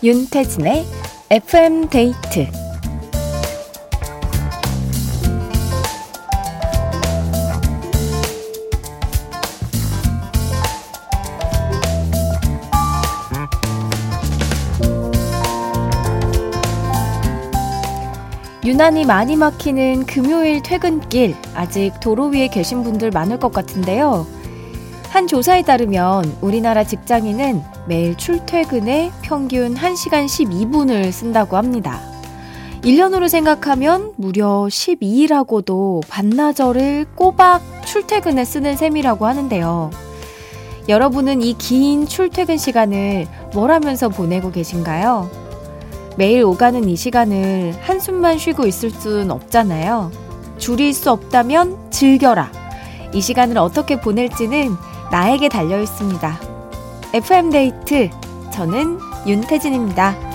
윤태진의 FM 데이트 유난히 많이 막히는 금요일 퇴근길 아직 도로 위에 계신 분들 많을 것 같은데요. 한 조사에 따르면 우리나라 직장인은 매일 출퇴근에 평균 1시간 12분을 쓴다고 합니다. 1년으로 생각하면 무려 12일하고도 반나절을 꼬박 출퇴근에 쓰는 셈이라고 하는데요. 여러분은 이 긴 출퇴근 시간을 뭘 하면서 보내고 계신가요? 매일 오가는 이 시간을 한숨만 쉬고 있을 수는 없잖아요. 줄일 수 없다면 즐겨라. 이 시간을 어떻게 보낼지는 나에게 달려 있습니다. FM데이트. 저는 윤태진입니다.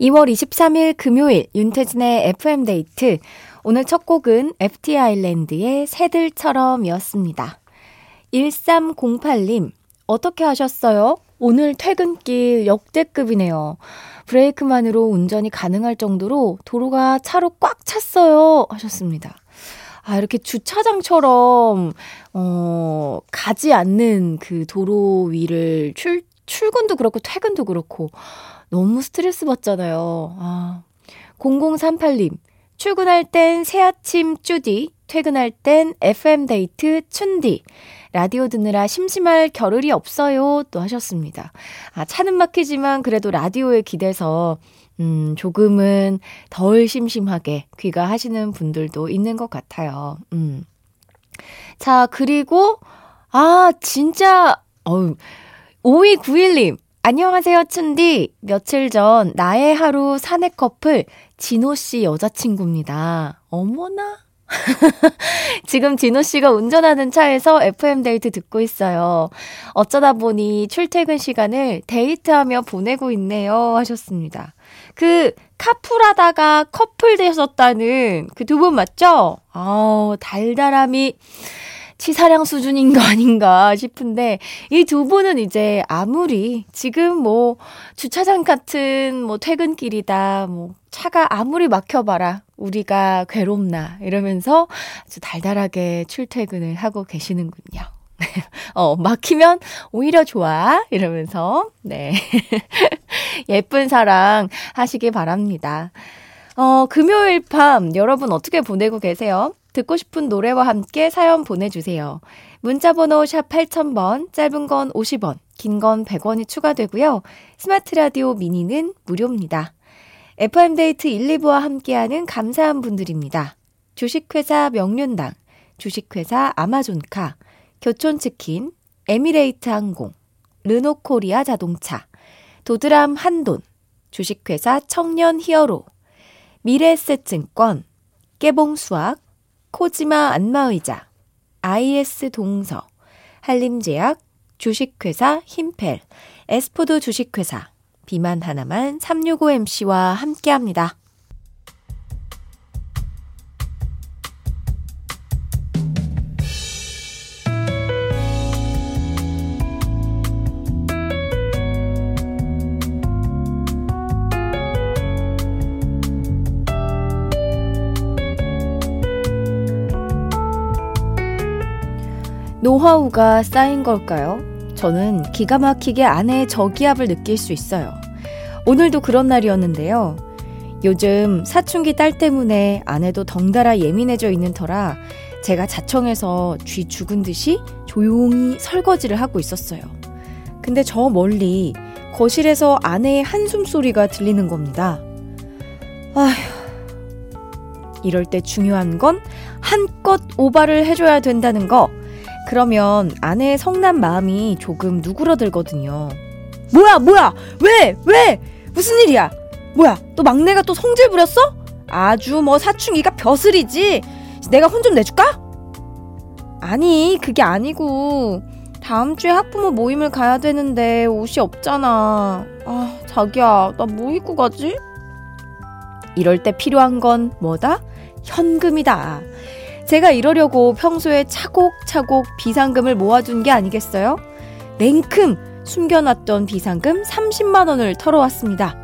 2월 23일 금요일 윤태진의 FM데이트. 오늘 첫 곡은 FT 아일랜드의 새들처럼이었습니다. 1308님, 어떻게 하셨어요? 오늘 퇴근길 역대급이네요. 브레이크만으로 운전이 가능할 정도로 도로가 차로 꽉 찼어요. 하셨습니다. 아, 이렇게 주차장처럼, 어, 가지 않는 그 도로 위를 출, 출근도 그렇고 퇴근도 그렇고 너무 스트레스 받잖아요. 아. 0038님, 출근할 땐 새 아침 쭈디, 퇴근할 땐 FM데이트 춘디. 라디오 듣느라 심심할 겨를이 없어요. 또 하셨습니다. 아, 차는 막히지만 그래도 라디오에 기대서, 음, 조금은 덜 심심하게 귀가하시는 분들도 있는 것 같아요. 음. 자, 그리고, 아, 진짜, 어우, 5291님. 안녕하세요, 춘디. 며칠 전 나의 하루 사내 커플 진호 씨 여자친구입니다. 어머나. 지금 진호 씨가 운전하는 차에서 FM데이트 듣고 있어요. 어쩌다 보니 출퇴근 시간을 데이트하며 보내고 있네요. 하셨습니다. 그, 카풀하다가 커플 되셨다는 그 두 분 맞죠? 아우, 달달함이 치사량 수준인 거 아닌가 싶은데 이 두 분은 이제 아무리 지금 뭐 주차장 같은 뭐 퇴근길이다 뭐 차가 아무리 막혀봐라 우리가 괴롭나 이러면서 아주 달달하게 출퇴근을 하고 계시는군요. 어, 막히면 오히려 좋아. 이러면서, 네. 예쁜 사랑 하시기 바랍니다. 어, 금요일 밤 여러분 어떻게 보내고 계세요? 듣고 싶은 노래와 함께 사연 보내주세요. 문자번호 샵 8000번, 짧은 건 50원, 긴 건 100원이 추가되고요. 스마트 라디오 미니는 무료입니다. FM데이트 1, 2부와 함께하는 감사한 분들입니다. 주식회사 명륜당, 주식회사 아마존카, 교촌치킨, 에미레이트 항공, 르노코리아 자동차, 도드람 한돈, 주식회사 청년 히어로, 미래에셋증권, 깨봉수학, 코지마 안마의자, IS 동서, 한림제약, 주식회사 힘펠, 에스포드 주식회사, 비만 하나만 365MC와 함께 합니다. 노하우가 쌓인 걸까요? 저는 기가 막히게 아내의 저기압을 느낄 수 있어요. 오늘도 그런 날이었는데요. 요즘 사춘기 딸 때문에 아내도 덩달아 예민해져 있는 터라 제가 자청해서 쥐 죽은 듯이 조용히 설거지를 하고 있었어요. 근데 저 멀리 거실에서 아내의 한숨 소리가 들리는 겁니다. 아휴. 이럴 때 중요한 건 한껏 오바를 해줘야 된다는 거. 그러면 아내의 성난 마음이 조금 누그러들거든요. 뭐야, 뭐야, 왜, 왜, 무슨 일이야? 뭐야, 또 막내가 또 성질 부렸어? 아주 뭐 사춘기가 벼슬이지. 내가 혼 좀 내줄까? 아니, 그게 아니고, 다음 주에 학부모 모임을 가야 되는데 옷이 없잖아. 아, 자기야, 나 뭐 입고 가지? 이럴 때 필요한 건 뭐다? 현금이다. 제가 이러려고 평소에 차곡차곡 비상금을 모아둔 게 아니겠어요? 냉큼 숨겨놨던 비상금 30만원을 털어왔습니다.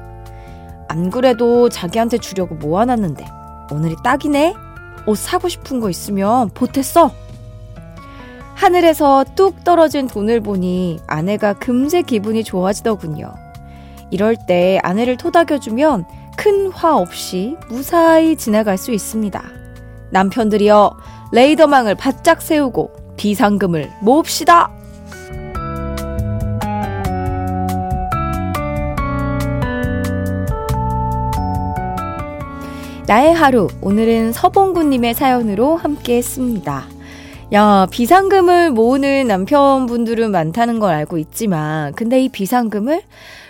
안 그래도 자기한테 주려고 모아놨는데, 오늘이 딱이네? 옷 사고 싶은 거 있으면 보탰어! 하늘에서 뚝 떨어진 돈을 보니 아내가 금세 기분이 좋아지더군요. 이럴 때 아내를 토닥여주면 큰 화 없이 무사히 지나갈 수 있습니다. 남편들이여 레이더망을 바짝 세우고 비상금을 모읍시다! 나의 하루, 오늘은 서봉구님의 사연으로 함께 했습니다. 야, 비상금을 모으는 남편분들은 많다는 걸 알고 있지만, 근데 이 비상금을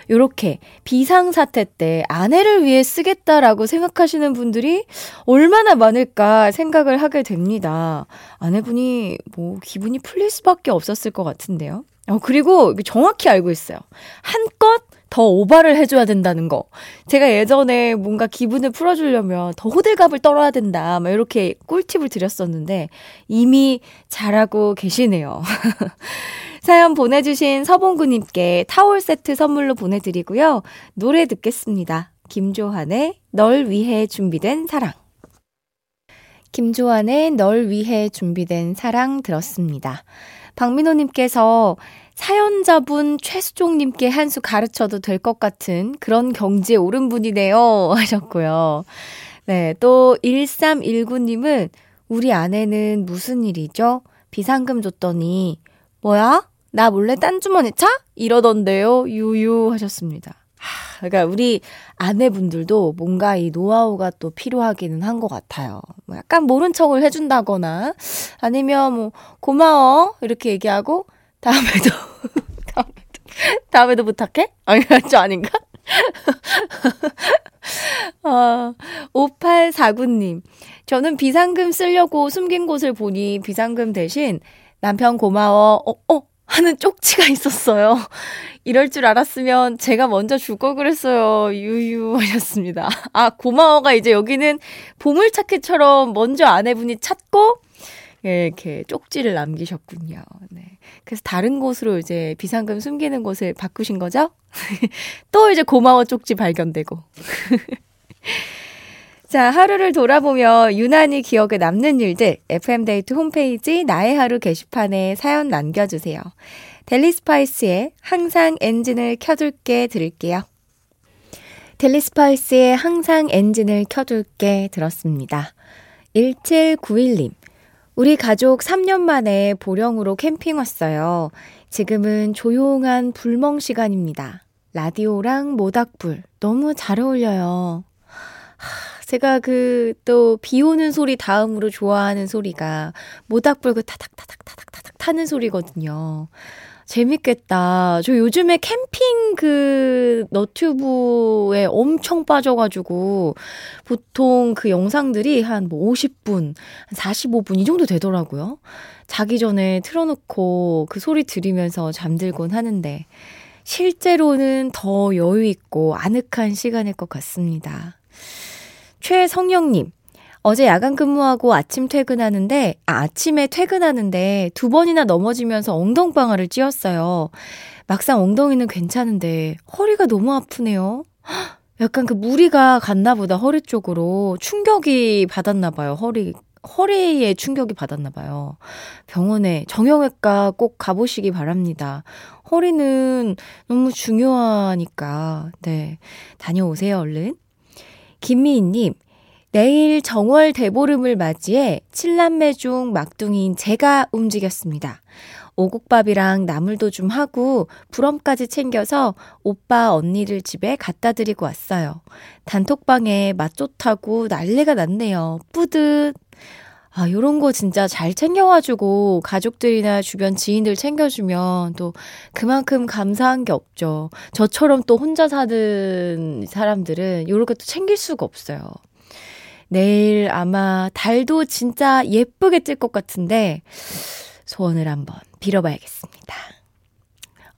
요렇게 비상사태 때 아내를 위해 쓰겠다라고 생각하시는 분들이 얼마나 많을까 생각을 하게 됩니다. 아내분이 뭐 기분이 풀릴 수밖에 없었을 것 같은데요. 어, 그리고 정확히 알고 있어요. 한껏 더 오바를 해줘야 된다는 거. 제가 예전에 뭔가 기분을 풀어주려면 더 호들갑을 떨어야 된다. 막 이렇게 꿀팁을 드렸었는데 이미 잘하고 계시네요. 사연 보내주신 서봉구님께 타월 세트 선물로 보내드리고요. 노래 듣겠습니다. 김조한의 널 위해 준비된 사랑. 김조한의 널 위해 준비된 사랑 들었습니다. 박민호님께서 사연자분 최수종님께 한 수 가르쳐도 될 것 같은 그런 경지에 오른 분이네요. 하셨고요. 네, 또 1319님은 우리 아내는 무슨 일이죠? 비상금 줬더니, 뭐야? 나 몰래 딴 주머니 차? 이러던데요. 유유 하셨습니다. 하, 그러니까 우리 아내분들도 뭔가 이 노하우가 또 필요하기는 한 것 같아요. 뭐 약간 모른 척을 해준다거나 아니면 뭐 고마워 이렇게 얘기하고 다음에도 다음에도 다음에도 부탁해? 아니 저 아닌가? 어, 5849님. 저는 비상금 쓰려고 숨긴 곳을 보니 비상금 대신 남편 고마워. 어, 어, 하는 쪽지가 있었어요. 이럴 줄 알았으면 제가 먼저 줄 걸 그랬어요. 유유 하셨습니다. 아, 고마워가 이제 여기는 보물찾기처럼 먼저 아내분이 찾고 예, 이렇게 쪽지를 남기셨군요. 네. 그래서 다른 곳으로 이제 비상금 숨기는 곳을 바꾸신 거죠? 또 이제 고마워 쪽지 발견되고. 자, 하루를 돌아보며 유난히 기억에 남는 일들, FM데이트 홈페이지 나의 하루 게시판에 사연 남겨주세요. 델리스파이스의 항상 엔진을 켜둘게 들을게요. 델리스파이스의 항상 엔진을 켜둘게 들었습니다. 1791님. 우리 가족 3년 만에 보령으로 캠핑 왔어요. 지금은 조용한 불멍 시간입니다. 라디오랑 모닥불 너무 잘 어울려요. 제가 그 또 비 오는 소리 다음으로 좋아하는 소리가 모닥불 그 타닥타닥타닥타닥 타는 소리거든요. 재밌겠다. 저 요즘에 캠핑 그 너튜브에 엄청 빠져가지고 보통 그 영상들이 한 뭐 50분, 한 45분 이 정도 되더라고요. 자기 전에 틀어놓고 그 소리 들으면서 잠들곤 하는데 실제로는 더 여유 있고 아늑한 시간일 것 같습니다. 최성영님, 어제 야간 근무하고 아침 퇴근하는데, 아, 아침에 퇴근하는데 두 번이나 넘어지면서 엉덩방아를 찧었어요. 막상 엉덩이는 괜찮은데 허리가 너무 아프네요. 약간 그 무리가 갔나 보다, 허리 쪽으로. 충격이 받았나 봐요, 허리. 허리에 충격이 받았나 봐요. 병원에 정형외과 꼭 가보시기 바랍니다. 허리는 너무 중요하니까, 네. 다녀오세요, 얼른. 김미희님, 내일 정월 대보름을 맞이해 칠남매 중 막둥이인 제가 움직였습니다. 오곡밥이랑 나물도 좀 하고 부럼까지 챙겨서 오빠 언니를 집에 갖다 드리고 왔어요. 단톡방에 맛 좋다고 난리가 났네요. 뿌듯. 아, 요런 거 진짜 잘 챙겨가지고 가족들이나 주변 지인들 챙겨주면 또 그만큼 감사한 게 없죠. 저처럼 또 혼자 사는 사람들은 요렇게 또 챙길 수가 없어요. 내일 아마 달도 진짜 예쁘게 뜰것 같은데 소원을 한번 빌어봐야겠습니다.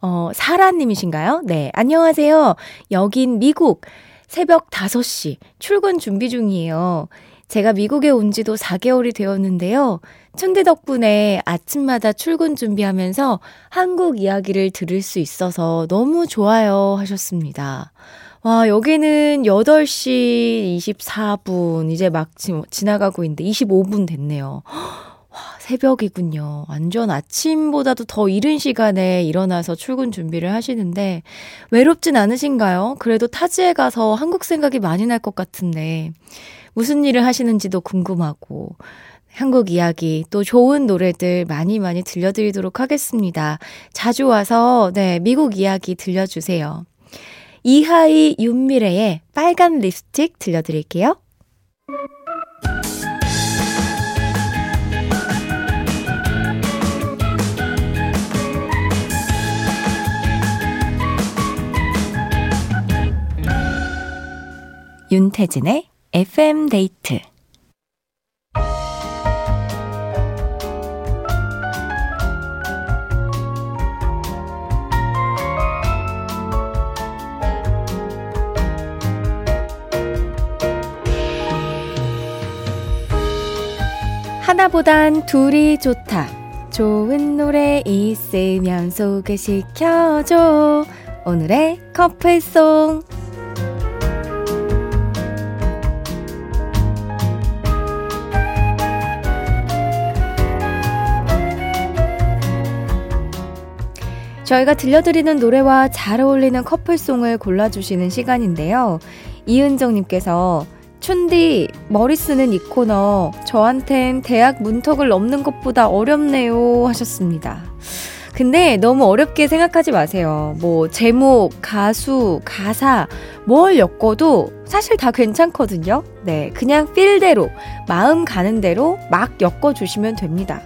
어, 사라님이신가요? 네, 안녕하세요. 여긴 미국. 새벽 5시 출근 준비 중이에요. 제가 미국에 온 지도 4개월이 되었는데요. 춘디 덕분에 아침마다 출근 준비하면서 한국 이야기를 들을 수 있어서 너무 좋아요 하셨습니다. 와, 여기는 8시 24분, 이제 막 지나가고 있는데 25분 됐네요. 와, 새벽이군요. 완전 아침보다도 더 이른 시간에 일어나서 출근 준비를 하시는데, 외롭진 않으신가요? 그래도 타지에 가서 한국 생각이 많이 날 것 같은데, 무슨 일을 하시는지도 궁금하고, 한국 이야기, 또 좋은 노래들 많이 많이 들려드리도록 하겠습니다. 자주 와서, 네, 미국 이야기 들려주세요. 이하이 윤미래의 빨간 립스틱 들려드릴게요. 윤태진의 FM 데이트 하나보단 둘이 좋다. 좋은 노래 있으면 소개 시켜줘. 오늘의 커플송. 저희가 들려드리는 노래와 잘 어울리는 커플송을 골라주시는 시간인데요. 이은정님께서 춘디, 머리 쓰는 이 코너, 저한텐 대학 문턱을 넘는 것보다 어렵네요. 하셨습니다. 근데 너무 어렵게 생각하지 마세요. 뭐, 제목, 가수, 가사, 뭘 엮어도 사실 다 괜찮거든요. 네. 그냥 필대로, 마음 가는 대로 막 엮어주시면 됩니다.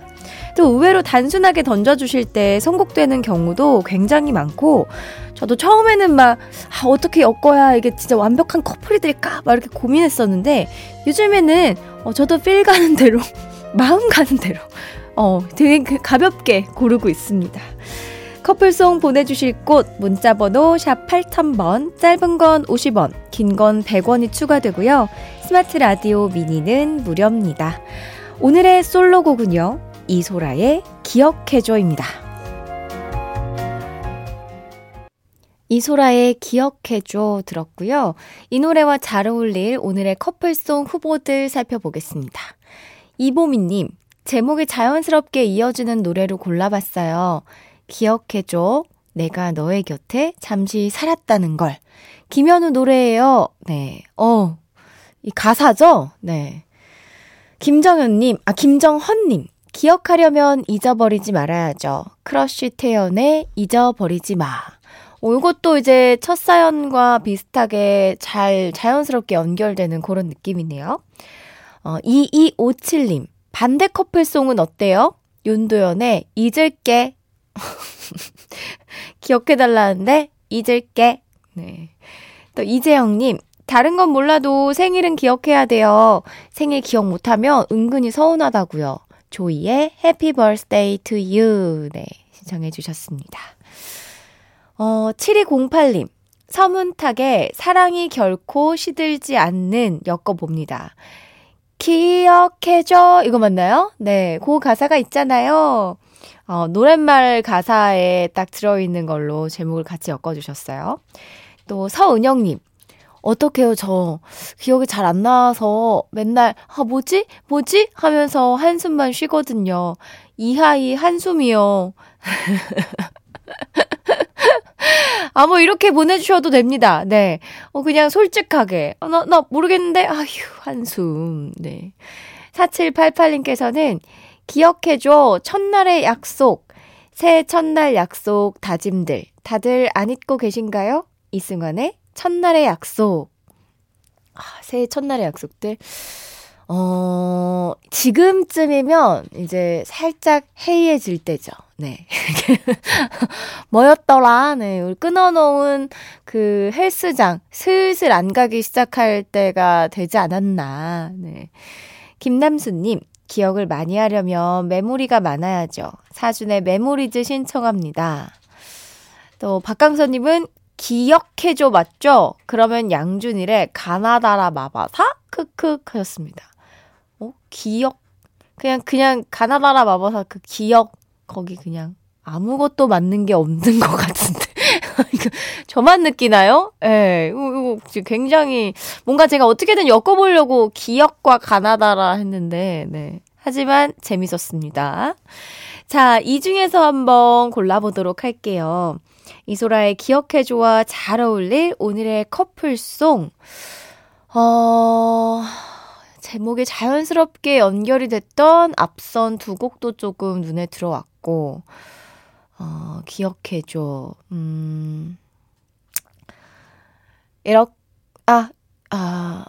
또 의외로 단순하게 던져주실 때 선곡되는 경우도 굉장히 많고, 저도 처음에는 막, 아, 어떻게 엮어야 이게 진짜 완벽한 커플이 될까? 막 이렇게 고민했었는데, 요즘에는, 어, 저도 필 가는 대로, 마음 가는 대로, 어, 되게 그 가볍게 고르고 있습니다. 커플송 보내주실 곳 문자번호 샵 8000번 짧은 건 50원 긴 건 100원이 추가되고요. 스마트 라디오 미니는 무료입니다. 오늘의 솔로곡은요. 이소라의 기억해줘입니다. 이소라의 기억해줘 들었고요. 이 노래와 잘 어울릴 오늘의 커플송 후보들 살펴보겠습니다. 이보미님, 제목이 자연스럽게 이어지는 노래로 골라봤어요. 기억해줘. 내가 너의 곁에 잠시 살았다는 걸. 김현우 노래예요. 네. 어. 이 가사죠? 네. 김정현님, 아, 김정헌님. 기억하려면 잊어버리지 말아야죠. 크러쉬 태연의 잊어버리지 마. 어, 이것도 이제 첫 사연과 비슷하게 잘 자연스럽게 연결되는 그런 느낌이네요. 어, 2257님, 반대 커플송은 어때요? 윤도현의 잊을게. 기억해달라는데, 잊을게. 네. 또 이재영님, 다른 건 몰라도 생일은 기억해야 돼요. 생일 기억 못하면 은근히 서운하다고요. 조이의 Happy Birthday to You. 네, 신청해 주셨습니다. 어, 7208님. 서문탁의 사랑이 결코 시들지 않는 엮어봅니다. 기억해줘. 이거 맞나요? 네, 그 가사가 있잖아요. 어, 노랫말 가사에 딱 들어있는 걸로 제목을 같이 엮어주셨어요. 또 서은영님. 어떡해요, 저. 기억이 잘 안 나서 맨날, 아, 뭐지? 뭐지? 하면서 한숨만 쉬거든요. 이하이 한숨이요. 아, 뭐, 이렇게 보내주셔도 됩니다. 네. 어, 그냥 솔직하게. 어, 나, 나 모르겠는데? 아휴, 한숨. 네. 4788님께서는 기억해줘. 첫날의 약속. 새해 첫날 약속 다짐들. 다들 안 잊고 계신가요? 이승환의 첫날의 약속. 아, 새해 첫날의 약속들. 어, 지금쯤이면 이제 살짝 해이해질 때죠. 네. 뭐였더라? 네. 우리 끊어놓은 그 헬스장 슬슬 안 가기 시작할 때가 되지 않았나. 네. 김남수님, 기억을 많이 하려면 메모리가 많아야죠. 사준의 Memories 신청합니다. 또 박강선님은 기억해줘 맞죠? 그러면 양준일의 가나다라 마바사 크크 하셨습니다. 어? 기억? 그냥, 그냥 가나다라 마법사 그 기억, 거기 그냥 아무것도 맞는 게 없는 것 같은데. 저만 느끼나요? 예, 네, 이거, 이거 굉장히 뭔가 제가 어떻게든 엮어보려고 기억과 가나다라 했는데, 네. 하지만 재밌었습니다. 자, 이 중에서 한번 골라보도록 할게요. 이소라의 기억해줘와 잘 어울릴 오늘의 커플송. 어, 제목이 자연스럽게 연결이 됐던 앞선 두 곡도 조금 눈에 들어왔고, 어, 기억해줘. 음, 이렇게, 아, 아,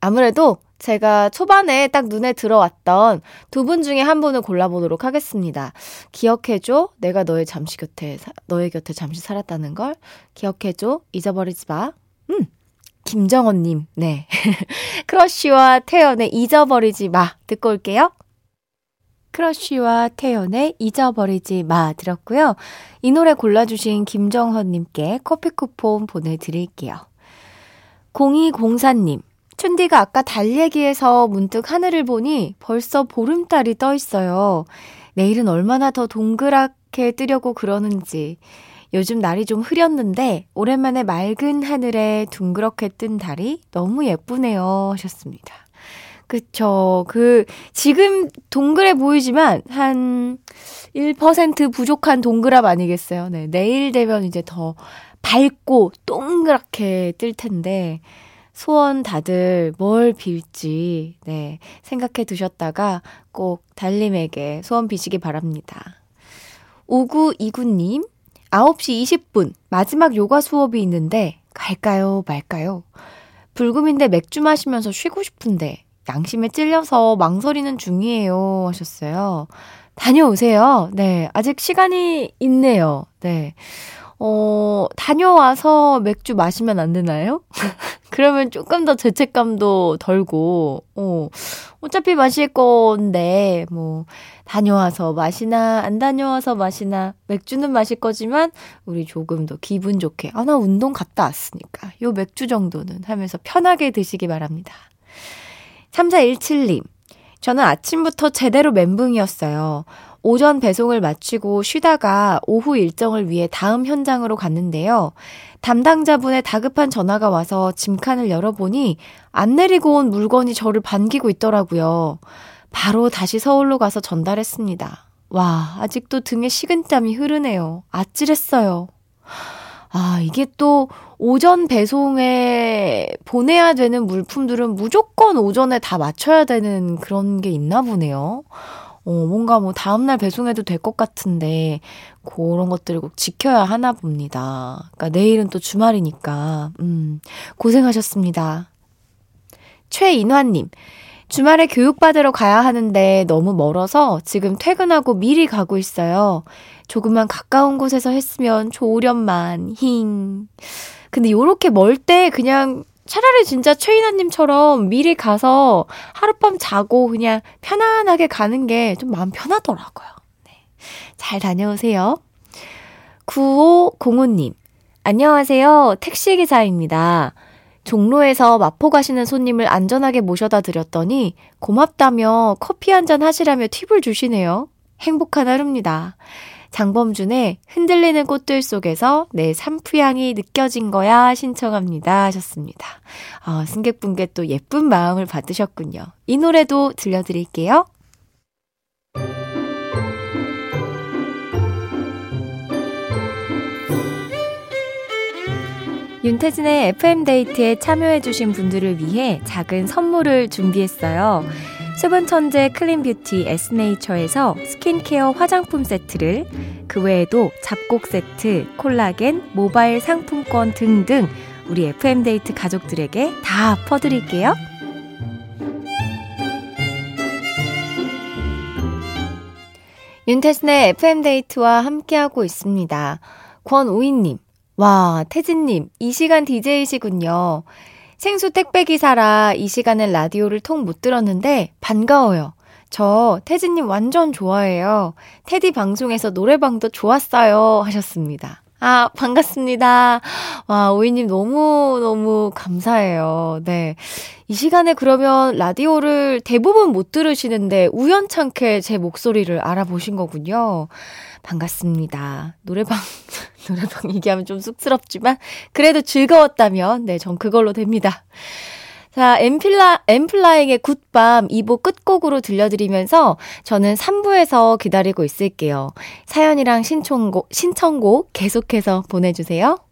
아무래도 제가 초반에 딱 눈에 들어왔던 두 분 중에 한 분을 골라보도록 하겠습니다. 기억해줘. 내가 너의 잠시 곁에, 너의 곁에 잠시 살았다는 걸. 기억해줘. 잊어버리지 마. 음. 김정원님, 네. 크러쉬와 태연의 잊어버리지 마. 듣고 올게요. 크러쉬와 태연의 잊어버리지 마 들었고요. 이 노래 골라주신 김정헌님께 커피 쿠폰 보내드릴게요. 0204님, 춘디가 아까 달 얘기해서 문득 하늘을 보니 벌써 보름달이 떠 있어요. 내일은 얼마나 더 동그랗게 뜨려고 그러는지. 요즘 날이 좀 흐렸는데 오랜만에 맑은 하늘에 둥그렇게 뜬 달이 너무 예쁘네요 하셨습니다. 그쵸. 그, 지금 동그래 보이지만, 한, 1% 부족한 동그랍 아니겠어요? 네. 내일 되면 이제 더 밝고 동그랗게 뜰 텐데, 소원 다들 뭘 빌지, 네. 생각해 두셨다가 꼭 달님에게 소원 비시기 바랍니다. 5929님, 9시 20분, 마지막 요가 수업이 있는데, 갈까요, 말까요? 불금인데 맥주 마시면서 쉬고 싶은데, 양심에 찔려서 망설이는 중이에요. 하셨어요. 다녀오세요. 네. 아직 시간이 있네요. 네. 어, 다녀와서 맥주 마시면 안 되나요? 그러면 조금 더 죄책감도 덜고, 어, 어차피 마실 건데, 뭐, 다녀와서 마시나, 안 다녀와서 마시나, 맥주는 마실 거지만, 우리 조금 더 기분 좋게, 아, 나 운동 갔다 왔으니까, 요 맥주 정도는 하면서 편하게 드시기 바랍니다. 3417님. 저는 아침부터 제대로 멘붕이었어요. 오전 배송을 마치고 쉬다가 오후 일정을 위해 다음 현장으로 갔는데요. 담당자분의 다급한 전화가 와서 짐칸을 열어보니 안 내리고 온 물건이 저를 반기고 있더라고요. 바로 다시 서울로 가서 전달했습니다. 와, 아직도 등에 식은땀이 흐르네요. 아찔했어요. 아, 이게 또 오전 배송에 보내야 되는 물품들은 무조건 오전에 다 맞춰야 되는 그런 게 있나 보네요. 어, 뭔가 뭐 다음날 배송해도 될 것 같은데, 그런 것들을 꼭 지켜야 하나 봅니다. 그러니까 내일은 또 주말이니까, 음, 고생하셨습니다. 최인화님, 주말에 교육받으러 가야 하는데 너무 멀어서 지금 퇴근하고 미리 가고 있어요. 조금만 가까운 곳에서 했으면 좋으련만, 힝. 근데 요렇게 멀 때 그냥 차라리 진짜 최인아님처럼 미리 가서 하룻밤 자고 그냥 편안하게 가는 게 좀 마음 편하더라고요. 네. 잘 다녀오세요. 9505님, 안녕하세요. 택시기사입니다. 종로에서 마포 가시는 손님을 안전하게 모셔다 드렸더니 고맙다며 커피 한 잔 하시라며 팁을 주시네요. 행복한 하루입니다. 장범준의 흔들리는 꽃들 속에서 내 산푸향이 느껴진 거야 신청합니다 하셨습니다. 아, 승객분께 또 예쁜 마음을 받으셨군요. 이 노래도 들려드릴게요. 윤태진의 FM데이트에 참여해주신 분들을 위해 작은 선물을 준비했어요. 수분 천재 클린뷰티 에스네이처에서 스킨케어 화장품 세트를 그 외에도 잡곡 세트, 콜라겐, 모바일 상품권 등등 우리 FM데이트 가족들에게 다 퍼드릴게요. 윤태진의 FM데이트와 함께하고 있습니다. 권우인님, 와, 태진님, 이 시간 DJ이시군요. 생수 택배기사라 이 시간엔 라디오를 통 못 들었는데 반가워요. 저 태진님 완전 좋아해요. 테디 방송에서 노래방도 좋았어요. 하셨습니다. 아, 반갑습니다. 와, 오이님 너무너무 감사해요. 네. 이 시간에 그러면 라디오를 대부분 못 들으시는데 우연찮게 제 목소리를 알아보신 거군요. 반갑습니다. 노래방, 노래방 얘기하면 좀 쑥스럽지만, 그래도 즐거웠다면, 네, 전 그걸로 됩니다. 자, 엠플라, 엠플라잉의 굿밤 2부 끝곡으로 들려드리면서 저는 3부에서 기다리고 있을게요. 사연이랑 신청곡, 신청곡 계속해서 보내주세요.